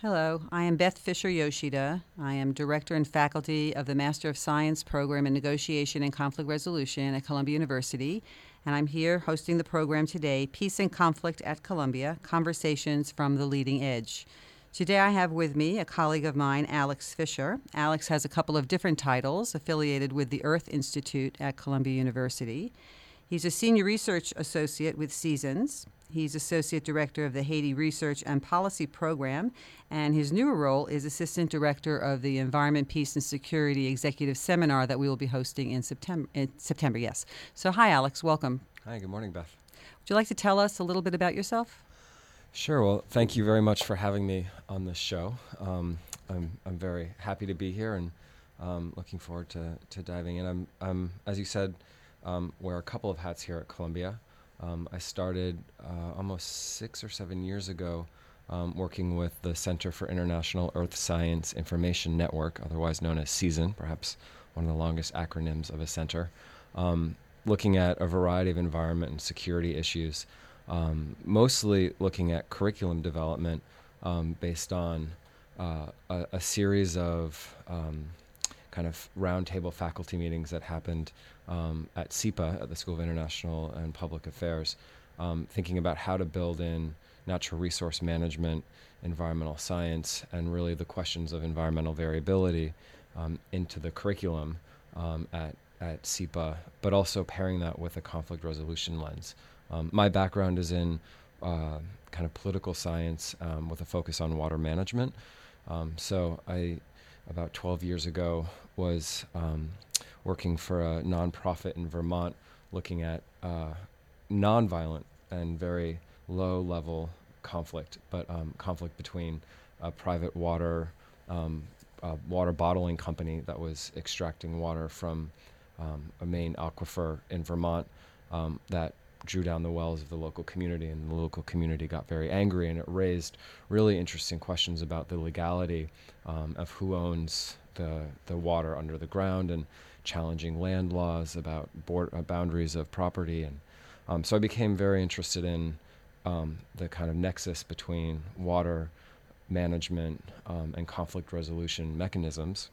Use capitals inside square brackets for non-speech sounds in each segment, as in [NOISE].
Hello, I am Beth Fisher Yoshida. I am director and faculty of the Master of Science program in Negotiation and Conflict Resolution at Columbia University, and I'm here hosting the program today Peace and Conflict at Columbia Conversations from the Leading Edge. Today I have with me a colleague of mine, Alex Fischer. Alex has a couple of different titles affiliated with the Earth Institute at Columbia University. He's a senior research associate with CIESIN. He's associate director of the Haiti Research and Policy Program, and his newer role is assistant director of the Environment, Peace, and Security Executive Seminar that we will be hosting in September. In September, yes. So, hi, Alex. Welcome. Hi. Good morning, Beth. Would you like to tell us a little bit about yourself? Sure. Well, thank you very much for having me on this show. Um, I'm I'm very happy to be here and um, looking forward to, to diving in. I'm I'm as you said um, wear a couple of hats here at Columbia. Um, I started uh, almost six or seven years ago um, working with the Center for International Earth Science Information Network, otherwise known as CIESIN, perhaps one of the longest acronyms of a center, um, looking at a variety of environment and security issues, um, mostly looking at curriculum development um, based on uh, a, a, series of kind of roundtable faculty meetings that happened um, at SIPA, at the School of International and Public Affairs, um, thinking about how to build in natural resource management, environmental science, and really the questions of environmental variability um, into the curriculum um, at, at SIPA, but also pairing that with a conflict resolution lens. Um, my background is in uh, kind of political science um, with a focus on water management. so I about 12 years ago was um, working for a nonprofit in Vermont looking at uh, nonviolent and very low level conflict, but um, conflict between a private water um, a water bottling company that was extracting water from um, a main aquifer in Vermont um, that drew down the wells of the local community, and the local community got very angry, and it raised really interesting questions about the legality um, of who owns the the water under the ground and challenging land laws about board, uh, boundaries of property, and um, so I became very interested in um, the kind of nexus between water management um, and conflict resolution mechanisms.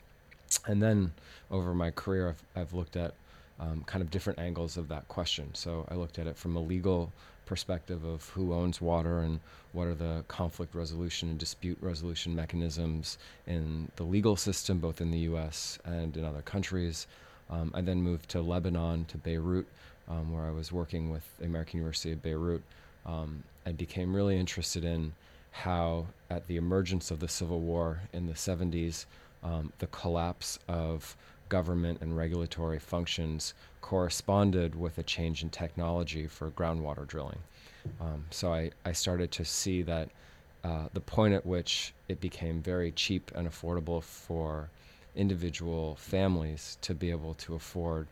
And then over my career, I've, I've looked at um, kind of different angles of that question. So I looked at it from a legal perspective of who owns water and what are the conflict resolution and dispute resolution mechanisms in the legal system, both in the US and in other countries. Um, I then moved to Lebanon, to Beirut, um, where I was working with the American University of Beirut. Um, I became really interested in how, at the emergence of the civil war in the 70s, um, the collapse of government and regulatory functions corresponded with a change in technology for groundwater drilling. Um, so I, I started to see that uh, the point at which it became very cheap and affordable for individual families to be able to afford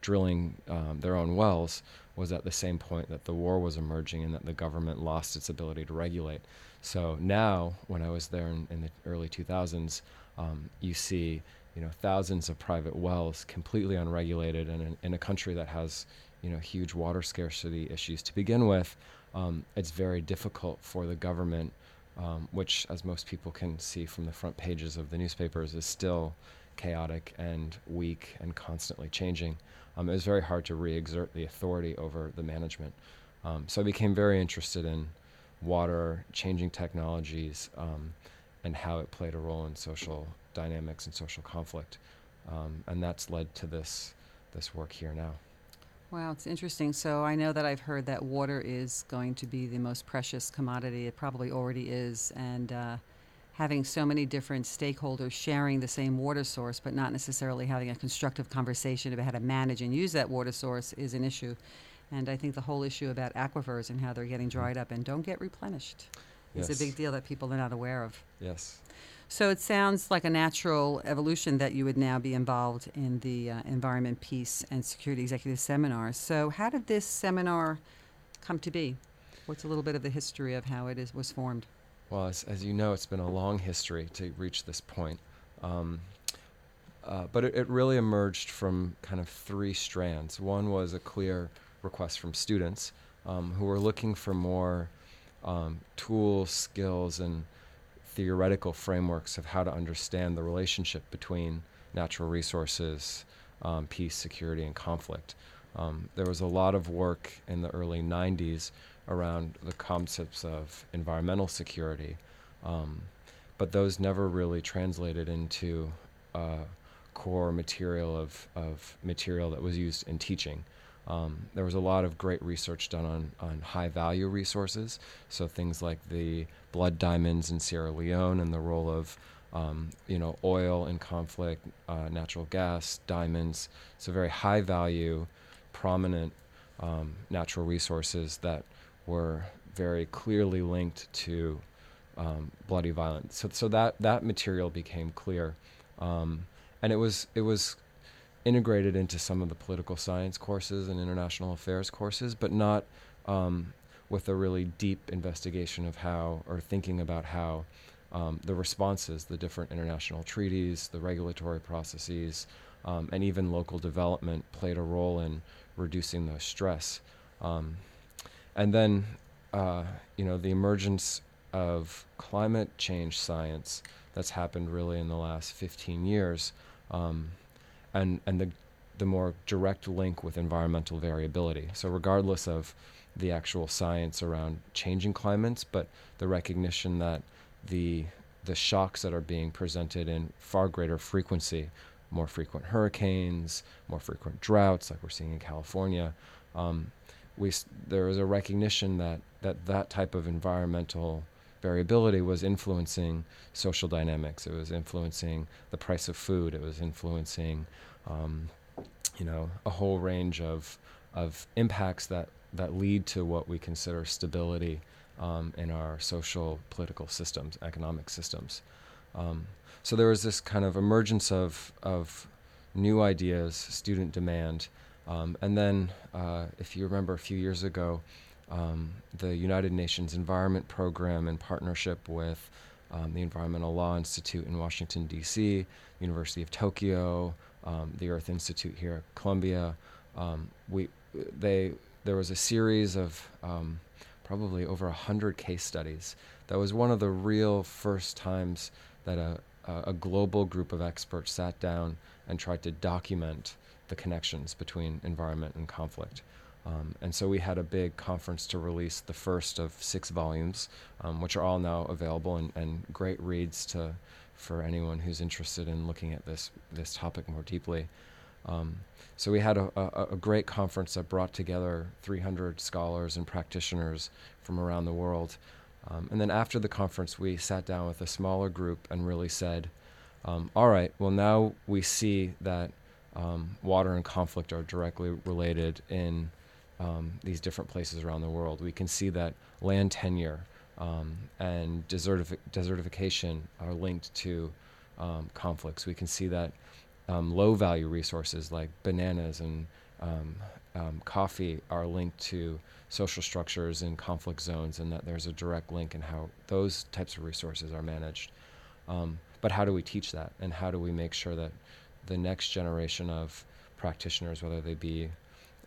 drilling um, their own wells was at the same point that the war was emerging and that the government lost its ability to regulate. So now, when I was there in, in the early 2000s, um, you see you know thousands of private wells completely unregulated and in, in a country that has you know huge water scarcity issues to begin with um, it's very difficult for the government um, which as most people can see from the front pages of the newspapers is still chaotic and weak and constantly changing. Um, it was very hard to re-exert the authority over the management. Um, so i became very interested in water changing technologies um, and how it played a role in social dynamics and social conflict. Um, and that's led to this, this work here now. Wow, it's interesting. So I know that I've heard that water is going to be the most precious commodity. It probably already is. And uh, having so many different stakeholders sharing the same water source, but not necessarily having a constructive conversation about how to manage and use that water source is an issue. And I think the whole issue about aquifers and how they're getting dried up and don't get replenished yes. is a big deal that people are not aware of. Yes. So it sounds like a natural evolution that you would now be involved in the uh, Environment, Peace, and Security Executive Seminar. So, how did this seminar come to be? What's a little bit of the history of how it is, was formed? Well, as, as you know, it's been a long history to reach this point. Um, uh, but it, it, really emerged from kind of three strands. One was a clear request from students um, who were looking for more um, tools, skills, and theoretical frameworks of how to understand the relationship between natural resources, um, peace, security, and conflict. Um, there was a lot of work in the early 90s around the concepts of environmental security, um, but those never really translated into core material of, of material that was used in teaching. Um, there was a lot of great research done on, on high value resources, so things like the blood diamonds in Sierra Leone and the role of um, you know oil in conflict, uh, natural gas, diamonds. So very high value, prominent um, natural resources that were very clearly linked to um, bloody violence. So, so that that material became clear, um, and it was it was integrated into some of the political science courses and international affairs courses, but not um, with a really deep investigation of how or thinking about how um, the responses, the different international treaties, the regulatory processes, um, and even local development played a role in reducing the stress. Um, and then, uh, you know, the emergence of climate change science that's happened really in the last 15 years, um, and and the the more direct link with environmental variability. So regardless of the actual science around changing climates, but the recognition that the the shocks that are being presented in far greater frequency, more frequent hurricanes, more frequent droughts, like we're seeing in California. Um, we there was a recognition that that that type of environmental variability was influencing social dynamics. It was influencing the price of food. It was influencing, um, you know, a whole range of of impacts that that lead to what we consider stability um, in our social, political systems, economic systems. Um, so there was this kind of emergence of of new ideas, student demand, um, and then, uh, if you remember, a few years ago, um, the United Nations Environment Program, in partnership with um, the Environmental Law Institute in Washington, D.C., University of Tokyo, um, the Earth Institute here at Columbia, um, we they there was a series of um, probably over a hundred case studies. That was one of the real first times that a, a global group of experts sat down and tried to document the connections between environment and conflict. Um, and so we had a big conference to release the first of six volumes, um, which are all now available and, and, great reads to for anyone who's interested in looking at this this topic more deeply. Um, so we had a, a, a, great conference that brought together 300 scholars and practitioners from around the world. Um, and then after the conference, we sat down with a smaller group and really said, um, "All right, well now we see that." Um, water and conflict are directly related in um, these different places around the world. We can see that land tenure um, and desertifi- desertification are linked to um, conflicts. We can see that um, low value resources like bananas and um, um, coffee are linked to social structures in conflict zones, and that there's a direct link in how those types of resources are managed. but how do we teach that, and how do we make sure that the next generation of practitioners, whether they be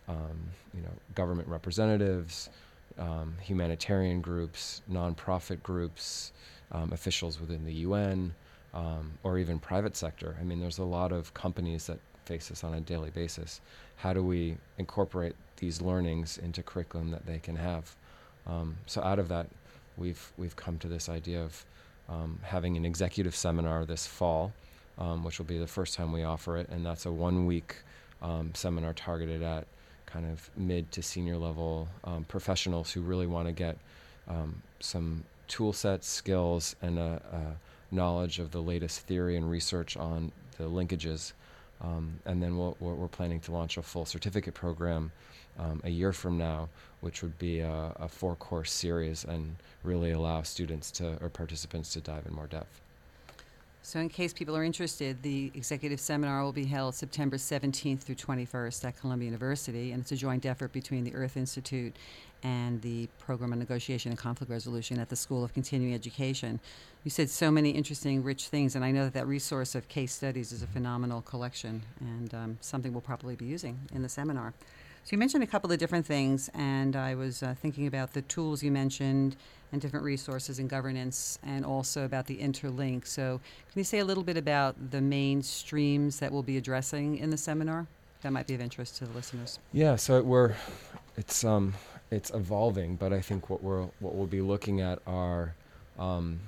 um, you know, government representatives, um, humanitarian groups, nonprofit groups, um, officials within the UN, um, or even private sector. I mean, there's a lot of companies that face this on a daily basis. How do we incorporate these learnings into curriculum that they can have? Um, so out of that, we've we've come to this idea of um, having an executive seminar this fall, which will be the first time we offer it, and that's a one-week seminar targeted at kind of mid to senior level um, professionals who really want to get um, some tool sets, skills, and a, a, knowledge of the latest theory and research on the linkages. Um, and then we we are planning to launch a full certificate program um, a year from now, which would be a, a four course series and really allow students to or participants to dive in more depth. So, in case people are interested, the executive seminar will be held September 17th through 21st at Columbia University, and it's a joint effort between the Earth Institute and the Program on Negotiation and Conflict Resolution at the School of Continuing Education. You said so many interesting, rich things, and I know that that resource of case studies is a phenomenal collection and um, something we'll probably be using in the seminar. So you mentioned a couple of different things, and I was uh, thinking about the tools you mentioned and different resources and governance, and also about the interlink. So can you say a little bit about the main streams that we'll be addressing in the seminar? That might be of interest to the listeners. Yeah, so it, we're it's um it's evolving, but I think what we're what we'll be looking at are um,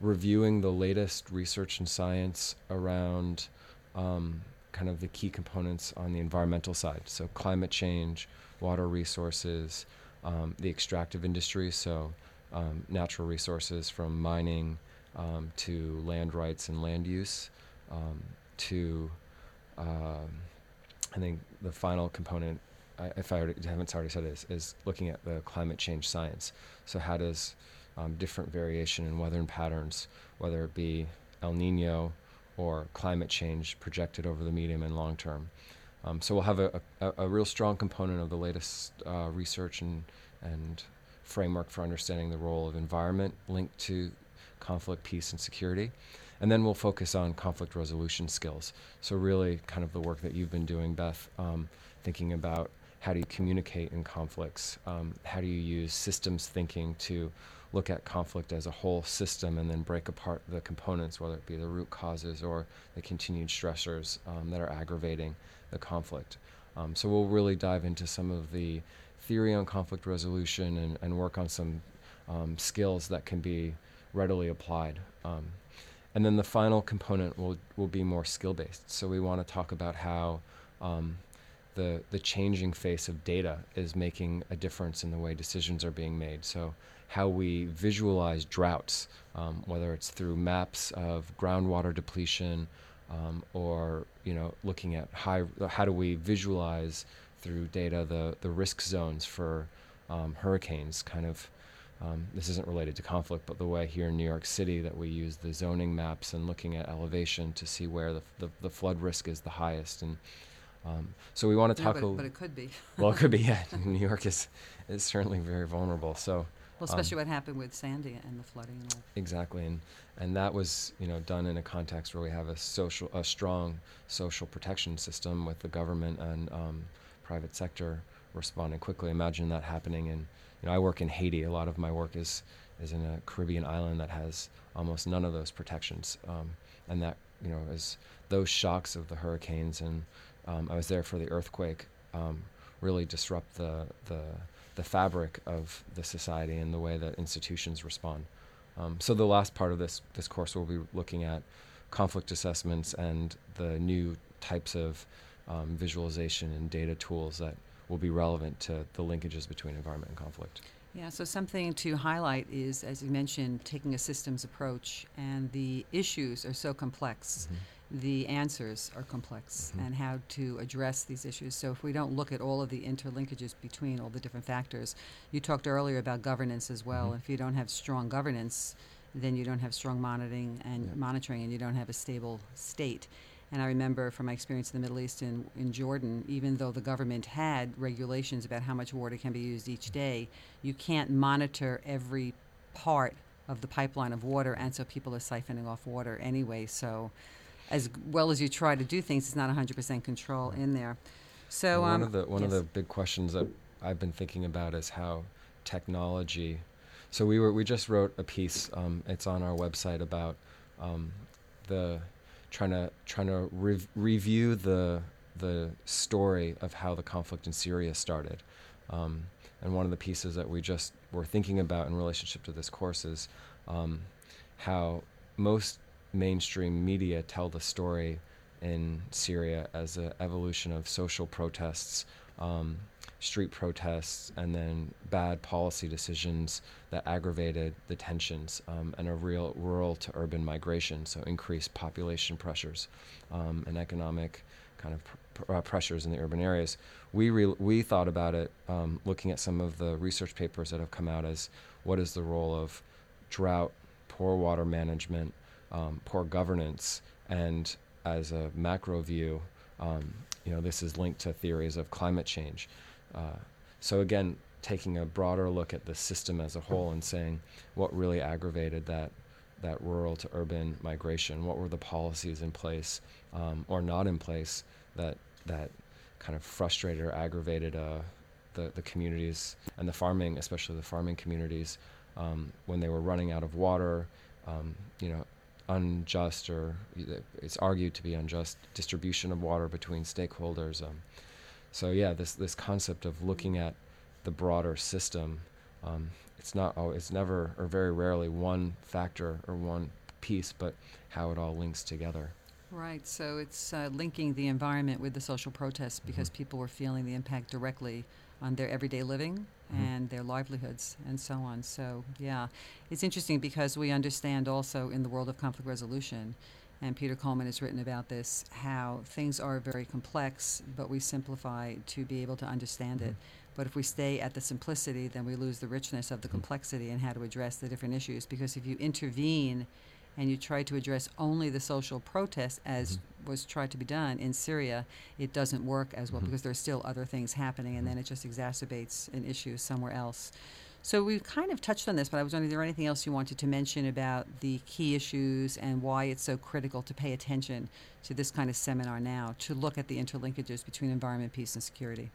reviewing the latest research and science around um, kind of the key components on the environmental side. So climate change, water resources, um, the extractive industry, so um, natural resources from mining um, to land rights and land use um, to um, I think the final component, I, if I haven't already said this, is looking at the climate change science. So how does um, different variation in weather and patterns, whether it be El Nino or climate change projected over the medium and long term. Um, so we'll have a, a, a, real strong component of the latest uh, research and, and framework for understanding the role of environment linked to conflict, peace, and security. And then we'll focus on conflict resolution skills. So, really, kind of the work that you've been doing, Beth, um, thinking about how do you communicate in conflicts? Um, how do you use systems thinking to look at conflict as a whole system and then break apart the components, whether it be the root causes or the continued stressors um, that are aggravating the conflict. Um, so we'll really dive into some of the theory on conflict resolution and, and work on some um, skills that can be readily applied. Um, and then the final component will, will be more skill based. So we want to talk about how um, the, the changing face of data is making a difference in the way decisions are being made. So how we visualize droughts, um, whether it's through maps of groundwater depletion um, or you know looking at high, how do we visualize through data the, the risk zones for um, hurricanes, kind of. Um, this isn't related to conflict, but the way here in New York City that we use the zoning maps and looking at elevation to see where the, the, the flood risk is the highest. And um, so we want to No, talk but, but it could be. well, it could be. [LAUGHS] Yeah, New York is is certainly very vulnerable. So Well, especially what happened with Sandy and the flooding and all. exactly, and and that was you know done in a context where we have a social, a strong social protection system with the government and um, private sector responding quickly. Imagine that happening in you know I work in Haiti. A lot of my work is is in a Caribbean island that has almost none of those protections, um, and that you know as those shocks of the hurricanes and um, I was there for the earthquake. Um, really disrupt the the the fabric of the society and the way that institutions respond. Um, so the last part of this this course will be looking at conflict assessments and the new types of um, visualization and data tools that will be relevant to the linkages between environment and conflict. Yeah, so something to highlight is, as you mentioned, taking a systems approach, and the issues are so complex. The answers are complex, Mhm. and how to address these issues. So, if we don't look at all of the interlinkages between all the different factors, you talked earlier about governance as well. Mhm. If you don't have strong governance, then you don't have strong monitoring and Yeah. monitoring, and you don't have a stable state. And I remember from my experience in the Middle East and in Jordan, even though the government had regulations about how much water can be used each day, you can't monitor every part of the pipeline of water, and so people are siphoning off water anyway. So, as well as you try to do things, it's not 100% control in there. So, And um, one of the one of the big questions that I've been thinking about is how technology. So we were we just wrote a piece. Um, it's on our website about um, the trying to trying to rev- review the the story of how the conflict in Syria started. Um, and one of the pieces that we just were thinking about in relationship to this course is um, how most mainstream media tell the story in Syria as an evolution of social protests, um, street protests, and then bad policy decisions that aggravated the tensions um, and a real rural to urban migration, so increased population pressures um, and economic kind of pr- pr- pressures in the urban areas. We re- we thought about it um, looking at some of the research papers that have come out as what is the role of drought, poor water management, um, poor governance, and as a macro view, um, you know, this is linked to theories of climate change. Uh, so again, taking a broader look at the system as a whole and saying what really aggravated that that rural to urban migration. What were the policies in place um, or not in place that that kind of frustrated or aggravated uh, the, the communities and the farming, especially the farming communities, um, when they were running out of water, um, you know, unjust or it's argued to be unjust distribution of water between stakeholders. Um, so yeah, this this concept of looking at the broader system, um, it's not oh, it's never or very rarely one factor or one piece, but how it all links together. Right. So it's uh, linking the environment with the social protests because mm-hmm. people were feeling the impact directly on their everyday living mm-hmm. and their livelihoods and so on. So, yeah, it's interesting because we understand also in the world of conflict resolution, and Peter Coleman has written about this, how things are very complex, but we simplify to be able to understand mm-hmm. it. But if we stay at the simplicity, then we lose the richness of the mm-hmm. complexity and how to address the different issues. Because if you intervene and you try to address only the social protests as mm-hmm. was tried to be done in Syria, it doesn't work as well mm-hmm. because there's still other things happening and then it just exacerbates an issue somewhere else. So we've kind of touched on this, but I was wondering, is there anything else you wanted to mention about the key issues and why it's so critical to pay attention to this kind of seminar now, to look at the interlinkages between environment, peace, and security?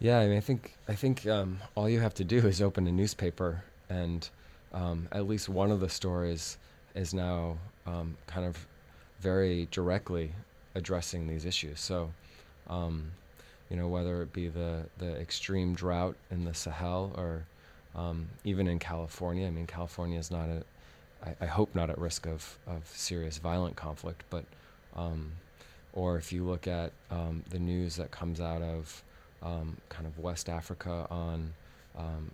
Yeah, I mean, I think I think um, all you have to do is open a newspaper, and um, at least one of the stories is now um, kind of very directly addressing these issues. So, um, you know, whether it be the, the extreme drought in the Sahel or um, even in California. I mean, California is not I hope not at risk of, of serious violent conflict, but, um, or if you look at um, the news that comes out of um, kind of West Africa on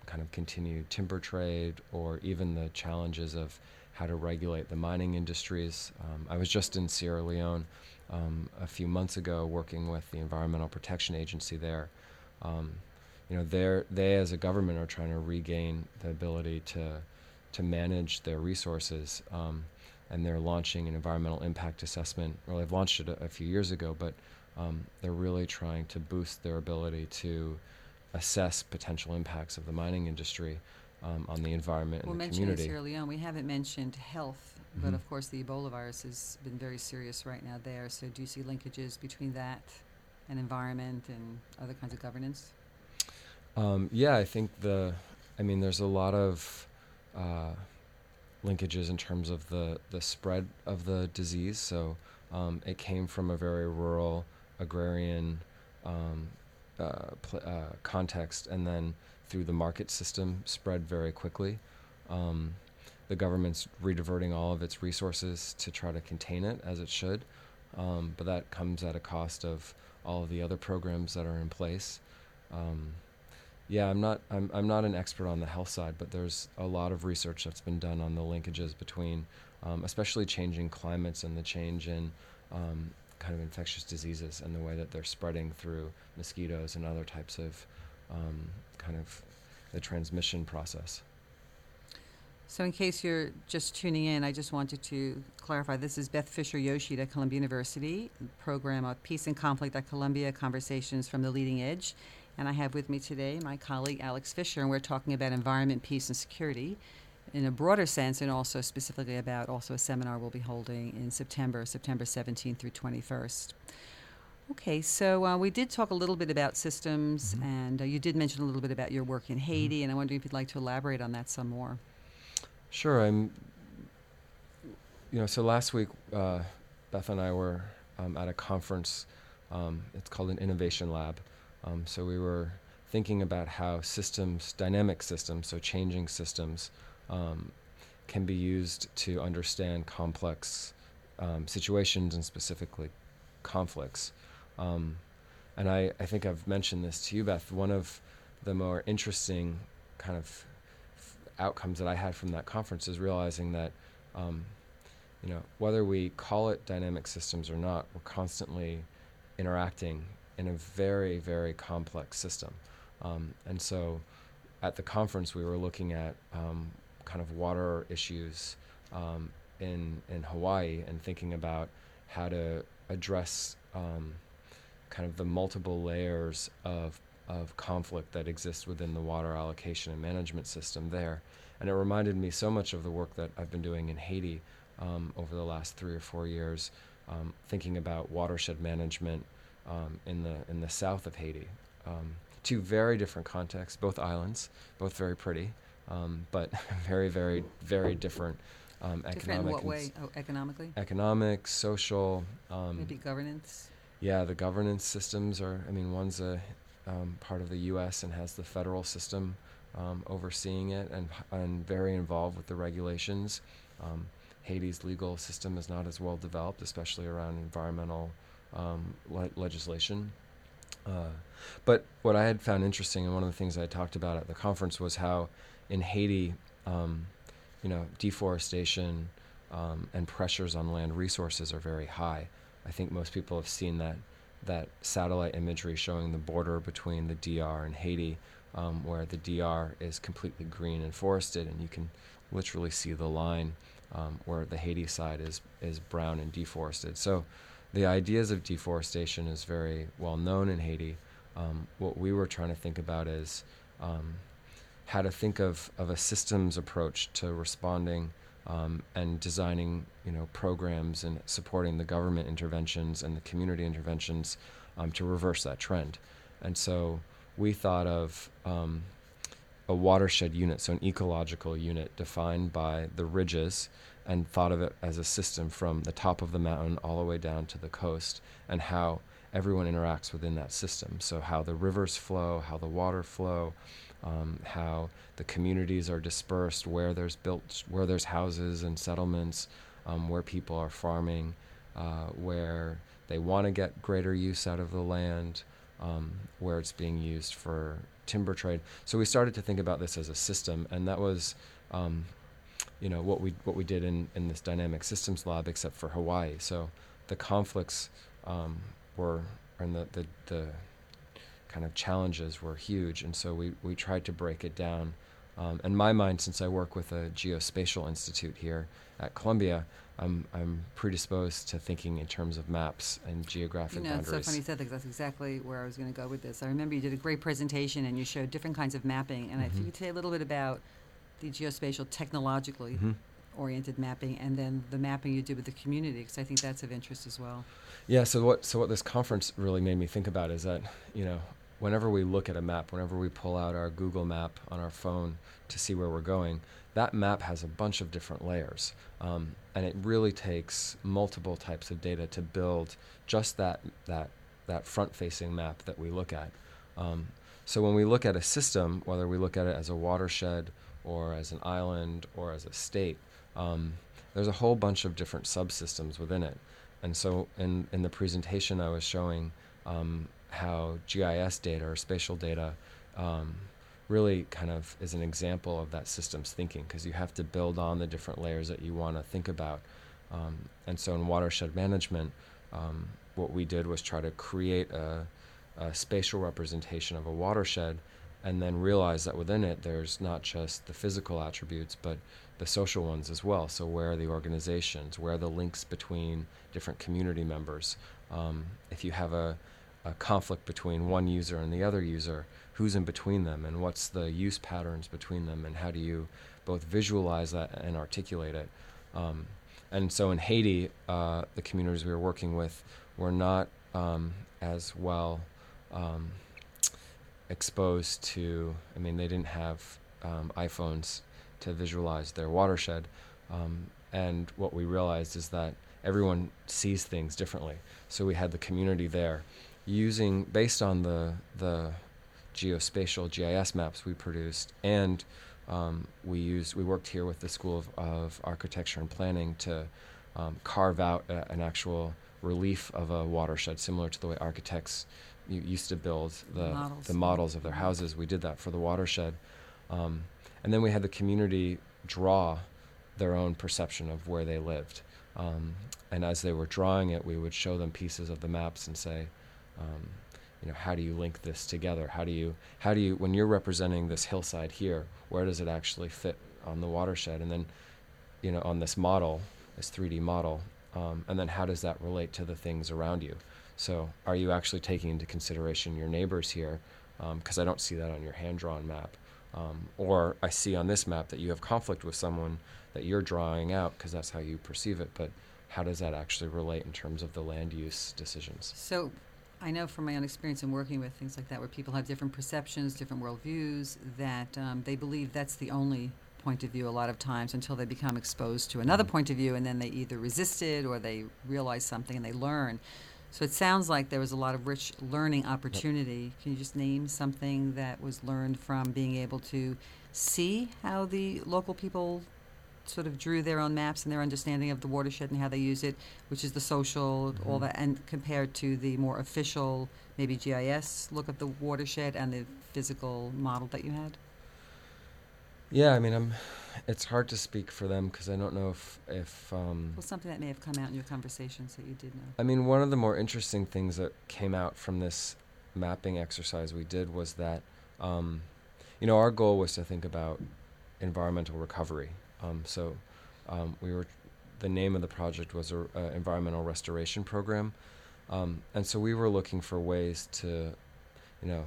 kind of continued timber trade or even the challenges of how to regulate the mining industries. Um, I was just in Sierra Leone um, a few months ago working with the Environmental Protection Agency there. Um, you know, they they as a government are trying to regain the ability to to manage their resources, um, and they're launching an environmental impact assessment. Well, they've launched it a, a few years ago, but um, they're really trying to boost their ability to assess potential impacts of the mining industry um, on the environment we'll and the community. We'll this early. We haven't mentioned health, mm-hmm. but of course the Ebola virus has been very serious right now there. So do you see linkages between that and environment and other kinds of governance? Um, yeah, I think the, I mean, there's a lot of uh, linkages in terms of the, the spread of the disease. So um, it came from a very rural, agrarian um, uh, pl- uh, context, and then through the market system spread very quickly. Um, the government's rediverting all of its resources to try to contain it as it should, um, but that comes at a cost of all of the other programs that are in place. Um, yeah, I'm not I'm I'm not an expert on the health side, but there's a lot of research that's been done on the linkages between, um, especially changing climates and the change in um, kind of infectious diseases and the way that they're spreading through mosquitoes and other types of um, kind of the transmission process. So, in case you're just tuning in, I just wanted to clarify this is Beth Fisher Yoshida at Columbia University, program of Peace and Conflict at Columbia Conversations from the Leading Edge. And I have with me today my colleague Alex Fischer, and we're talking about environment, peace, and security in a broader sense, and also specifically about also a seminar we'll be holding in September, September 17th through 21st. Okay, so uh, we did talk a little bit about systems, mm-hmm. and uh, you did mention a little bit about your work in Haiti, mm-hmm. and I wonder if you'd like to elaborate on that some more. Sure. I'm. You know, so last week, uh, Beth and I were um, at a conference. Um, it's called an innovation lab. Um, so we were thinking about how systems, dynamic systems, so changing systems, um, can be used to understand complex um, situations and specifically conflicts. Um, and I, I think I've mentioned this to you, Beth. One of the more interesting kind of outcomes that I had from that conference is realizing that, um, you know, whether we call it dynamic systems or not, we're constantly interacting in a very, very complex system. Um, and so at the conference, we were looking at um, kind of water issues um, in, in Hawaii and thinking about how to address um, kind of the multiple layers of of conflict that exists within the water allocation and management system there. And it reminded me so much of the work that I've been doing in Haiti um, over the last three or four years, um, thinking about watershed management um, in the in the south of Haiti. Um, two very different contexts, both islands, both very pretty, um, but [LAUGHS] very, very, very different um, Different in what way? Oh, economically? economic, social. Um, Maybe governance? Yeah, the governance systems are. I mean, one's a um, part of the U.S. and has the federal system um, overseeing it and and very involved with the regulations. Um, Haiti's legal system is not as well developed, especially around environmental um, le- legislation. Uh, but what I had found interesting, and one of the things I talked about at the conference, was how in Haiti, um, you know, deforestation um, and pressures on land resources are very high. I think most people have seen that that satellite imagery showing the border between the DR and Haiti, um, where the DR is completely green and forested, and you can literally see the line um, where the Haiti side is is brown and deforested. So, the ideas of deforestation is very well known in Haiti. Um, what we were trying to think about is um, how to think of, of a systems approach to responding um, and designing you know programs and supporting the government interventions and the community interventions um, to reverse that trend. And so we thought of um, a watershed unit, so an ecological unit defined by the ridges, and thought of it as a system from the top of the mountain all the way down to the coast, and how everyone interacts within that system. So how the rivers flow, how the water flow, um, how the communities are dispersed, where there's built, where there's houses and settlements, um, where people are farming, uh, where they want to get greater use out of the land, um, where it's being used for timber trade. So we started to think about this as a system, and that was, um, you know, what we what we did in in this dynamic systems lab, except for Hawaii. So the conflicts um, were and the, the the kind of challenges were huge, and so we we tried to break it down. Um, in my mind, since I work with a geospatial institute here at Columbia, I'm I'm predisposed to thinking in terms of maps and geographic You know, it's so funny you said that because that's exactly where I was going to go with this. I remember you did a great presentation and you showed different kinds of mapping. And if you Mhm. could say a little bit about the geospatial technologically Mhm. oriented mapping and then the mapping you did with the community, because I think that's of interest as well. Yeah. So what so what this conference really made me think about is that you know whenever we look at a map, whenever we pull out our Google map on our phone to see where we're going, that map has a bunch of different layers, um, and it really takes multiple types of data to build just that that that front-facing map that we look at. Um, so when we look at a system, whether we look at it as a watershed or as an island or as a state, um, there's a whole bunch of different subsystems within it. And so in, in the presentation, I was showing um, how GIS data or spatial data um, really kind of is an example of that systems thinking because you have to build on the different layers that you want to think about. Um, and so in watershed management, um, what we did was try to create a, a spatial representation of a watershed and then realize that within it there's not just the physical attributes but the social ones as well. So where are the organizations? Where are the links between different community members? Um, if you have a, a conflict between one user and the other user, who's in between them, and what's the use patterns between them, and how do you both visualize that and articulate it? Um, and so in Haiti, uh, the communities we were working with were not um, as well um, exposed to. I mean, they didn't have um, iPhones to visualize their watershed. Um, and what we realized is that everyone sees things differently. So we had the community there using, based on the, the geospatial GIS maps we produced, and um, we used, we worked here with the School of, of Architecture and Planning to um, carve out a, an actual relief of a watershed, similar to the way architects used to build the Models. the models of their houses. We did that for the watershed. Um, and then we had the community draw their own perception of where they lived. Um, and as they were drawing it, we would show them pieces of the maps and say, um, you know, how do you link this together? How do you, how do you, when you're representing this hillside here, where does it actually fit on the watershed? And then, you know, on this model, this 3D model, um, and then how does that relate to the things around you? So, are you actually taking into consideration your neighbors here? Because I don't see that on your hand drawn map. Um, or I see on this map that you have conflict with someone that you're drawing out because that's how you perceive it. But how does that actually relate in terms of the land use decisions? So I know from my own experience in working with things like that, where people have different perceptions, different worldviews, that um, they believe that's the only point of view a lot of times until they become exposed to another Mhm. point of view, and then they either resist it or they realize something and they learn. So it sounds like there was a lot of rich learning opportunity. Can you just name something that was learned from being able to see how the local people sort of drew their own maps and their understanding of the watershed and how they use it, which is the social, all Mhm. that, and compared to the more official, maybe GIS look at the watershed and the physical model that you had? Yeah, I mean, I'm. It's hard to speak for them because I don't know if if. Um, Well, something that may have come out in your conversations that you did know. I mean, one of the more interesting things that came out from this mapping exercise we did was that, um, you know, our goal was to think about environmental recovery. Um, so, um, we were, the name of the project was a, a environmental restoration program, um, and so we were looking for ways to, you know,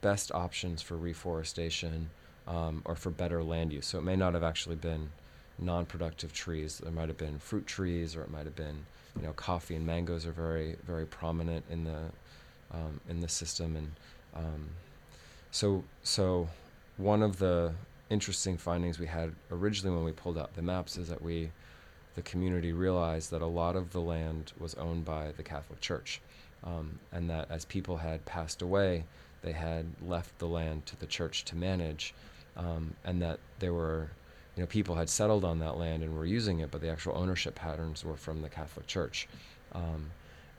best options for reforestation um, or for better land use. So it may not have actually been non-productive trees. There might have been fruit trees, or it might have been, you know, coffee and mangoes are very, very prominent in the um, in the system, and um, so so one of the interesting findings we had originally when we pulled out the maps is that we the community realized that a lot of the land was owned by the Catholic Church, um, and that as people had passed away, they had left the land to the church to manage, um, and that there were, you know, people had settled on that land and were using it, but the actual ownership patterns were from the Catholic Church, um,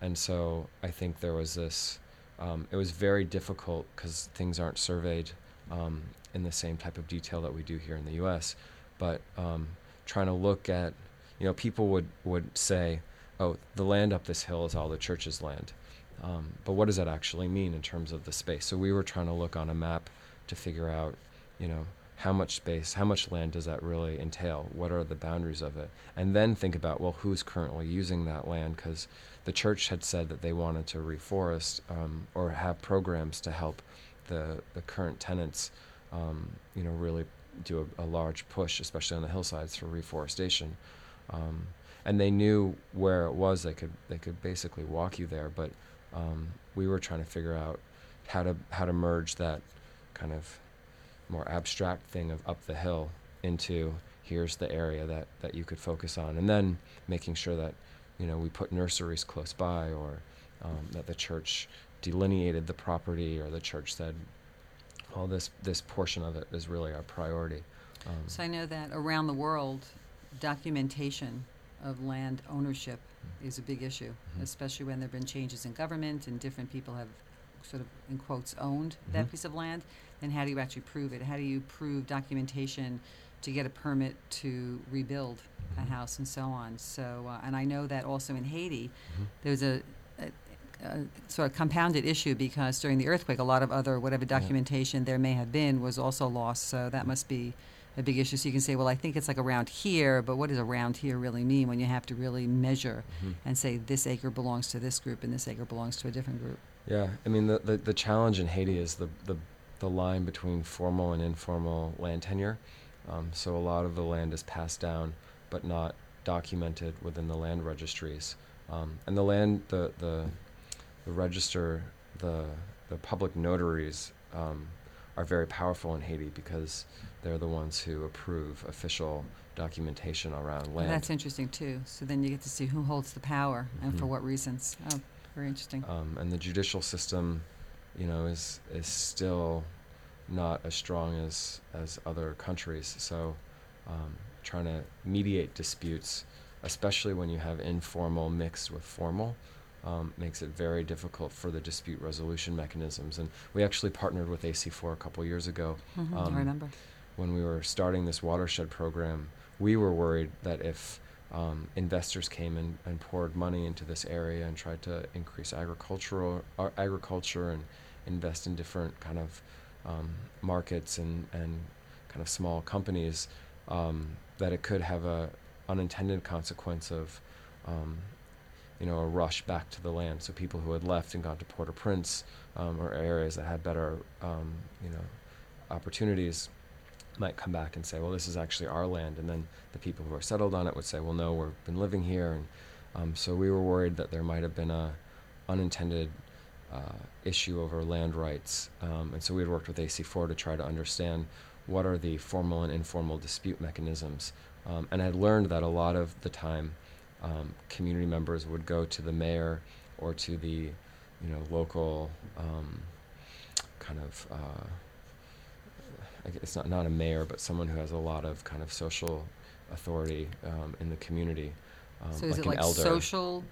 and so I think there was this. Um, it was very difficult because things aren't surveyed um, in the same type of detail that we do here in the U.S. But um, trying to look at, you know, people would would say, "Oh, the land up this hill is all the church's land," um, but what does that actually mean in terms of the space? So we were trying to look on a map to figure out, you know, how much space, how much land does that really entail? What are the boundaries of it? And then think about, well, who's currently using that land? Because the church had said that they wanted to reforest um, or have programs to help the the current tenants, um, you know, really do a, a, large push, especially on the hillsides for reforestation. Um, and they knew where it was. They could they could basically walk you there, but um, we were trying to figure out how to how to merge that kind of more abstract thing of up the hill into here's the area that, that you could focus on, and then making sure that you know we put nurseries close by, or um, that the church delineated the property, or the church said, "Well, this this portion of it is really our priority." Um, So I know that around the world, documentation of land ownership is a big issue, Mhm. especially when there have been changes in government and different people have sort of, in quotes, owned that Mhm. piece of land. Then how do you actually prove it? How do you prove documentation to get a permit to rebuild a Mhm. house and so on? So, uh, and I know that also in Haiti, Mhm. there's a, a, a sort of compounded issue because during the earthquake, a lot of other whatever Yeah. documentation there may have been was also lost. So that must be a big issue. So you can say, well, I think it's like around here, but what does around here really mean when you have to really measure Mhm. and say this acre belongs to this group and this acre belongs to a different group? Yeah, I mean the, the, the challenge in Haiti is the, the the line between formal and informal land tenure. Um, so a lot of the land is passed down, but not documented within the land registries. Um, and the land the the the register the the public notaries um, are very powerful in Haiti because they're the ones who approve official documentation around land. that's interesting too. So then you get to see who holds the power and for Mhm. what reasons. Oh, very interesting. um, and the judicial system, you know, is is still not as strong as as other countries. So, um, trying to mediate disputes, especially when you have informal mixed with formal, um, makes it very difficult for the dispute resolution mechanisms. And we actually partnered with AC4 a couple years ago Mhm, um, I remember. when we were starting this watershed program, we were worried that if um, investors came in and poured money into this area and tried to increase agricultural uh, agriculture and invest in different kind of um, markets and, and kind of small companies, um, that it could have a unintended consequence of um, you know, a rush back to the land. So people who had left and gone to Port-au-Prince um, or areas that had better, um, you know, opportunities might come back and say, well, this is actually our land. And then the people who are settled on it would say, well, no, we've been living here. And um, so we were worried that there might have been a unintended uh, issue over land rights. Um, and so we had worked with AC4 to try to understand what are the formal and informal dispute mechanisms. Um, and I learned that a lot of the time, um, community members would go to the mayor or to the, you know, local um, kind of uh, it's not not a mayor, but someone who has a lot of kind of social authority um, in the community, um, So is like it an like elder. social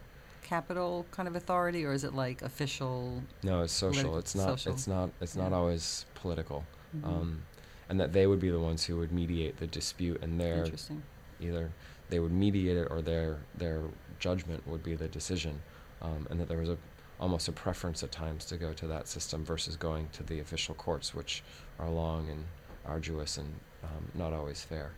capital kind of authority, or is it like official? No, it's social. It's not. social. It's not. It's not Yeah. always political. Mhm. Um, and that they would be the ones who would mediate the dispute, and their either they would mediate it or their their judgment would be the decision, um, and that there was a almost a preference at times to go to that system versus going to the official courts, which are long and arduous and um, not always fair.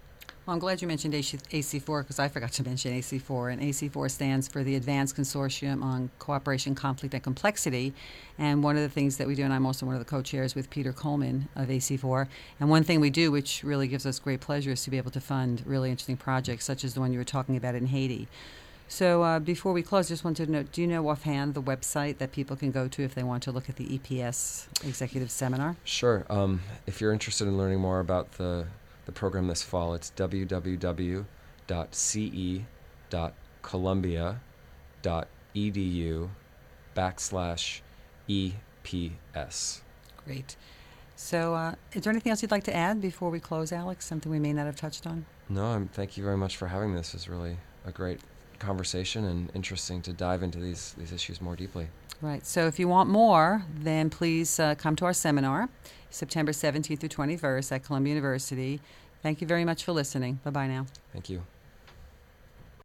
Well, I'm glad you mentioned AC- AC4 because I forgot to mention AC4. And AC4 stands for the Advanced Consortium on Cooperation, Conflict, and Complexity. And one of the things that we do, and I'm also one of the co chairs with Peter Coleman of AC4. And one thing we do, which really gives us great pleasure, is to be able to fund really interesting projects, such as the one you were talking about in Haiti. So uh, before we close, just wanted to know do you know offhand the website that people can go to if they want to look at the EPS executive seminar? Sure. Um, if you're interested in learning more about the, the program this fall, it's www.ce.columbia.edu backslash EPS. Great. So, uh, is there anything else you'd like to add before we close, Alex? Something we may not have touched on? No, I'm, thank you very much for having me. This was really a great conversation and interesting to dive into these, these issues more deeply. Right. So, if you want more, then please uh, come to our seminar, September 17th through 21st at Columbia University. Thank you very much for listening. Bye bye now. Thank you.